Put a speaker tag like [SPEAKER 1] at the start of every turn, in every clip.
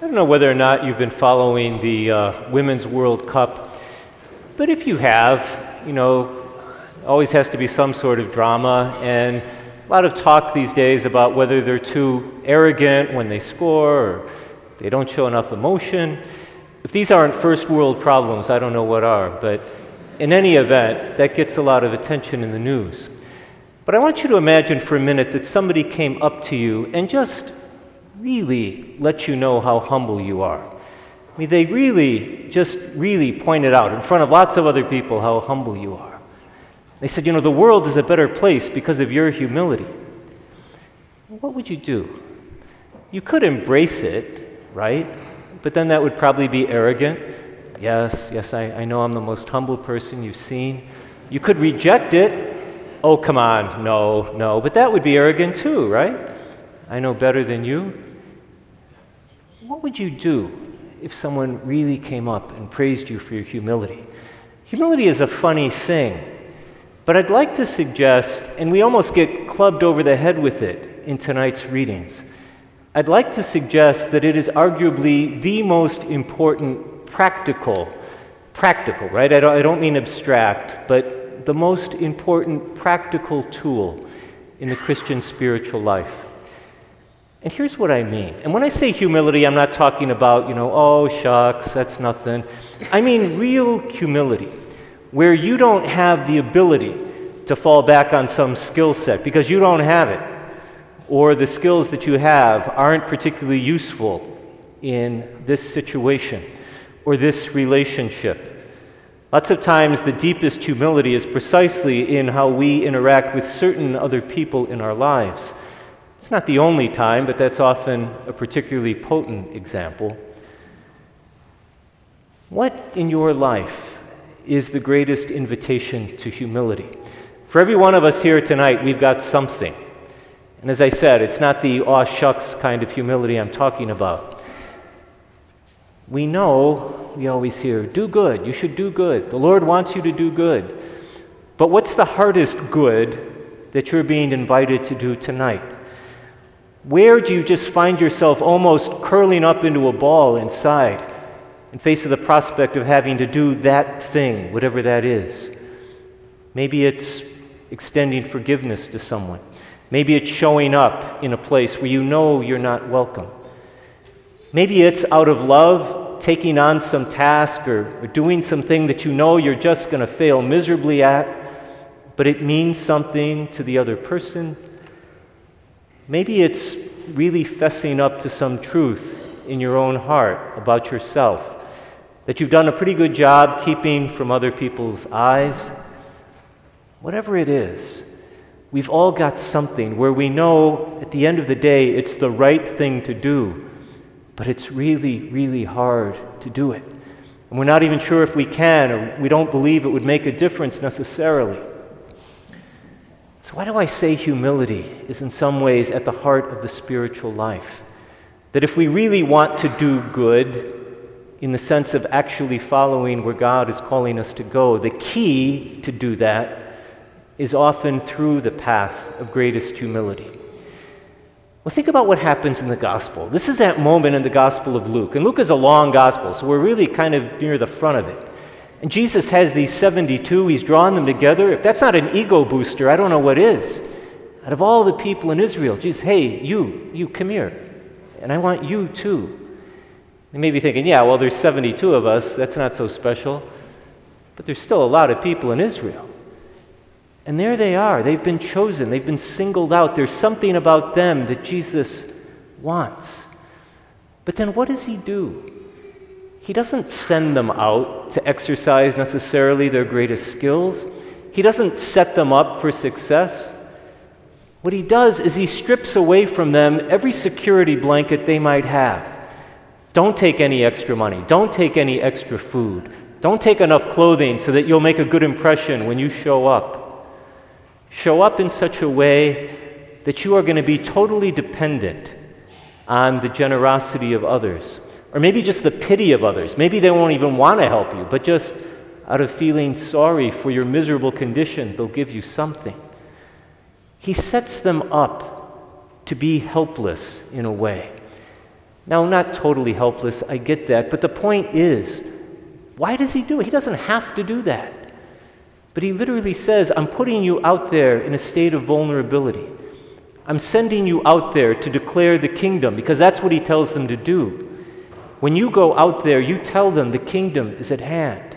[SPEAKER 1] I don't know whether or not you've been following the uh, Women's World Cup, but if you have, you know, always has to be some sort of drama, and a lot of talk these days about whether they're too arrogant when they score or they don't show enough emotion. If these aren't first world problems, I don't know what are, but in any event, that gets a lot of attention in the news. But I want you to imagine for a minute that somebody came up to you and just really let you know how humble you are. I mean, they really, just really pointed out in front of lots of other people how humble you are. They said, You know, the world is a better place because of your humility. What would you do? You could embrace it, right? But then that would probably be arrogant. Yes, yes, I, I know I'm the most humble person you've seen. You could reject it. Oh, come on, no, no. But that would be arrogant too, right? I know better than you. What would you do if someone really came up and praised you for your humility? Humility is a funny thing, but I'd like to suggest, and we almost get clubbed over the head with it in tonight's readings, I'd like to suggest that it is arguably the most important practical, practical, right? I don't, I don't mean abstract, but the most important practical tool in the Christian spiritual life. And here's what I mean. And when I say humility, I'm not talking about, you know, oh, shucks, that's nothing. I mean real humility, where you don't have the ability to fall back on some skill set because you don't have it, or the skills that you have aren't particularly useful in this situation or this relationship. Lots of times, the deepest humility is precisely in how we interact with certain other people in our lives. It's not the only time, but that's often a particularly potent example. What in your life is the greatest invitation to humility? For every one of us here tonight, we've got something. And as I said, it's not the aw shucks kind of humility I'm talking about. We know, we always hear, do good, you should do good. The Lord wants you to do good. But what's the hardest good that you're being invited to do tonight? Where do you just find yourself almost curling up into a ball inside in face of the prospect of having to do that thing, whatever that is? Maybe it's extending forgiveness to someone. Maybe it's showing up in a place where you know you're not welcome. Maybe it's out of love, taking on some task or, or doing something that you know you're just going to fail miserably at, but it means something to the other person. Maybe it's really fessing up to some truth in your own heart about yourself that you've done a pretty good job keeping from other people's eyes. Whatever it is, we've all got something where we know at the end of the day it's the right thing to do but it's really, really hard to do it. And we're not even sure if we can, or we don't believe it would make a difference necessarily. So, why do I say humility is in some ways at the heart of the spiritual life? That if we really want to do good, in the sense of actually following where God is calling us to go, the key to do that is often through the path of greatest humility. Well, think about what happens in the gospel. This is that moment in the gospel of Luke. And Luke is a long gospel, so we're really kind of near the front of it. And Jesus has these 72, he's drawn them together. If that's not an ego booster, I don't know what is. Out of all the people in Israel, Jesus, hey, you, you, come here. And I want you too. You may be thinking, yeah, well, there's 72 of us, that's not so special. But there's still a lot of people in Israel. And there they are. They've been chosen, they've been singled out. There's something about them that Jesus wants. But then what does he do? He doesn't send them out to exercise necessarily their greatest skills. He doesn't set them up for success. What he does is he strips away from them every security blanket they might have. Don't take any extra money. Don't take any extra food. Don't take enough clothing so that you'll make a good impression when you show up. Show up in such a way that you are going to be totally dependent on the generosity of others, or maybe just the pity of others. Maybe they won't even want to help you, but just out of feeling sorry for your miserable condition, they'll give you something. He sets them up to be helpless in a way. Now, not totally helpless, I get that, but the point is, why does he do it? He doesn't have to do that. But he literally says, I'm putting you out there in a state of vulnerability. I'm sending you out there to declare the kingdom because that's what he tells them to do. When you go out there, you tell them the kingdom is at hand.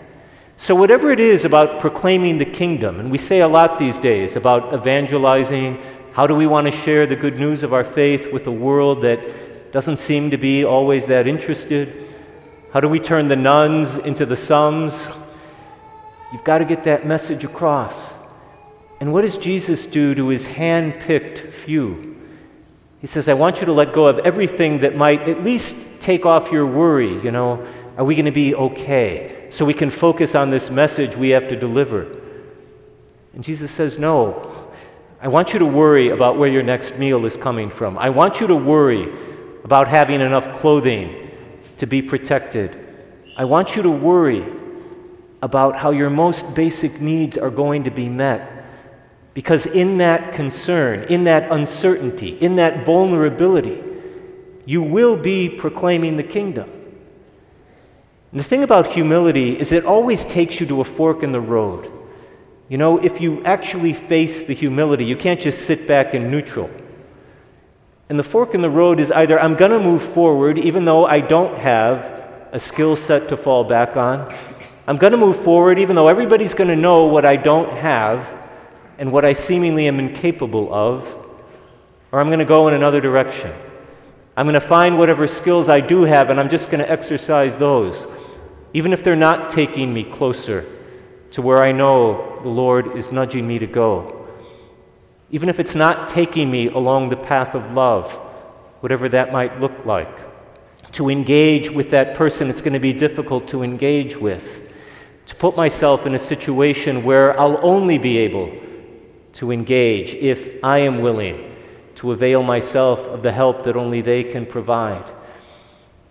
[SPEAKER 1] So, whatever it is about proclaiming the kingdom, and we say a lot these days about evangelizing, how do we want to share the good news of our faith with a world that doesn't seem to be always that interested? How do we turn the nones into the sums? You've got to get that message across. And what does Jesus do to his hand picked few? He says, I want you to let go of everything that might at least take off your worry. You know, are we going to be okay? So we can focus on this message we have to deliver. And Jesus says, No. I want you to worry about where your next meal is coming from. I want you to worry about having enough clothing to be protected. I want you to worry about how your most basic needs are going to be met. Because in that concern, in that uncertainty, in that vulnerability, you will be proclaiming the kingdom. And the thing about humility is it always takes you to a fork in the road. You know, if you actually face the humility, you can't just sit back in neutral. And the fork in the road is either I'm going to move forward even though I don't have a skill set to fall back on. I'm going to move forward even though everybody's going to know what I don't have and what I seemingly am incapable of, or I'm going to go in another direction. I'm going to find whatever skills I do have and I'm just going to exercise those, even if they're not taking me closer to where I know the Lord is nudging me to go. Even if it's not taking me along the path of love, whatever that might look like to engage with that person it's going to be difficult to engage with, to put myself in a situation where I'll only be able to engage if I am willing to avail myself of the help that only they can provide.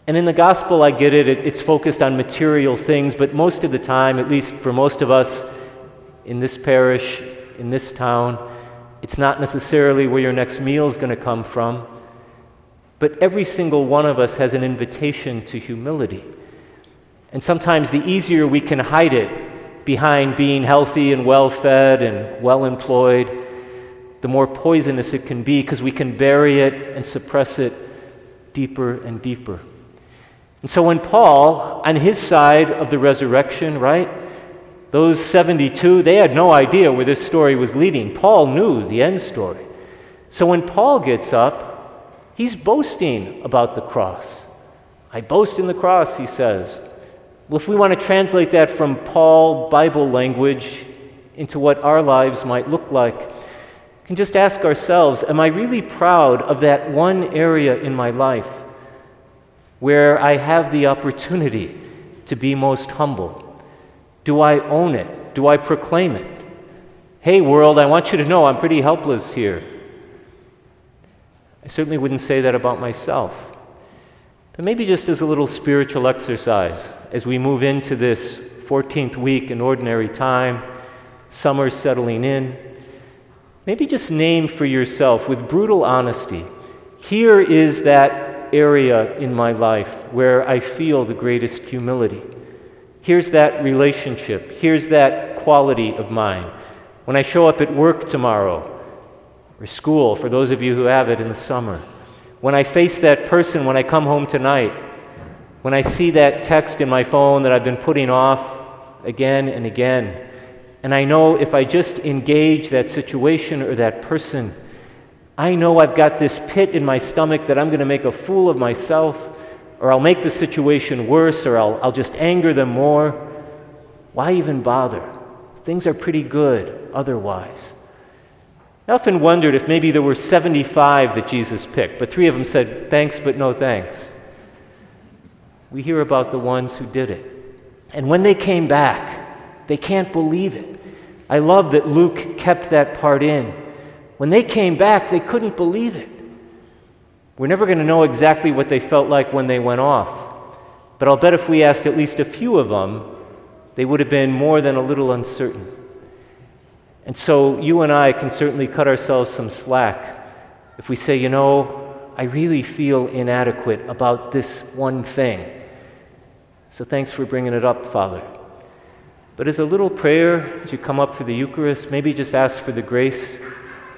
[SPEAKER 1] And in the gospel, I get it, it's focused on material things, but most of the time, at least for most of us in this parish, in this town, it's not necessarily where your next meal is going to come from. But every single one of us has an invitation to humility. And sometimes the easier we can hide it behind being healthy and well fed and well employed, the more poisonous it can be because we can bury it and suppress it deeper and deeper. And so when Paul, on his side of the resurrection, right, those 72, they had no idea where this story was leading. Paul knew the end story. So when Paul gets up, He's boasting about the cross. I boast in the cross, he says. Well, if we want to translate that from Paul Bible language into what our lives might look like, can just ask ourselves Am I really proud of that one area in my life where I have the opportunity to be most humble? Do I own it? Do I proclaim it? Hey, world, I want you to know I'm pretty helpless here. I certainly wouldn't say that about myself. But maybe just as a little spiritual exercise as we move into this 14th week in ordinary time, summer settling in, maybe just name for yourself with brutal honesty here is that area in my life where I feel the greatest humility. Here's that relationship. Here's that quality of mine. When I show up at work tomorrow, or school for those of you who have it in the summer. When I face that person when I come home tonight, when I see that text in my phone that I've been putting off again and again, and I know if I just engage that situation or that person, I know I've got this pit in my stomach that I'm going to make a fool of myself, or I'll make the situation worse, or I'll, I'll just anger them more. Why even bother? Things are pretty good otherwise. I often wondered if maybe there were 75 that Jesus picked, but three of them said, Thanks, but no thanks. We hear about the ones who did it. And when they came back, they can't believe it. I love that Luke kept that part in. When they came back, they couldn't believe it. We're never going to know exactly what they felt like when they went off. But I'll bet if we asked at least a few of them, they would have been more than a little uncertain. And so you and I can certainly cut ourselves some slack if we say, you know, I really feel inadequate about this one thing. So thanks for bringing it up, Father. But as a little prayer, as you come up for the Eucharist, maybe just ask for the grace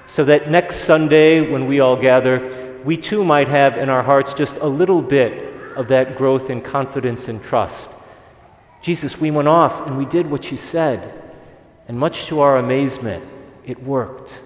[SPEAKER 1] so that next Sunday, when we all gather, we too might have in our hearts just a little bit of that growth in confidence and trust. Jesus, we went off and we did what you said, and much to our amazement, it worked.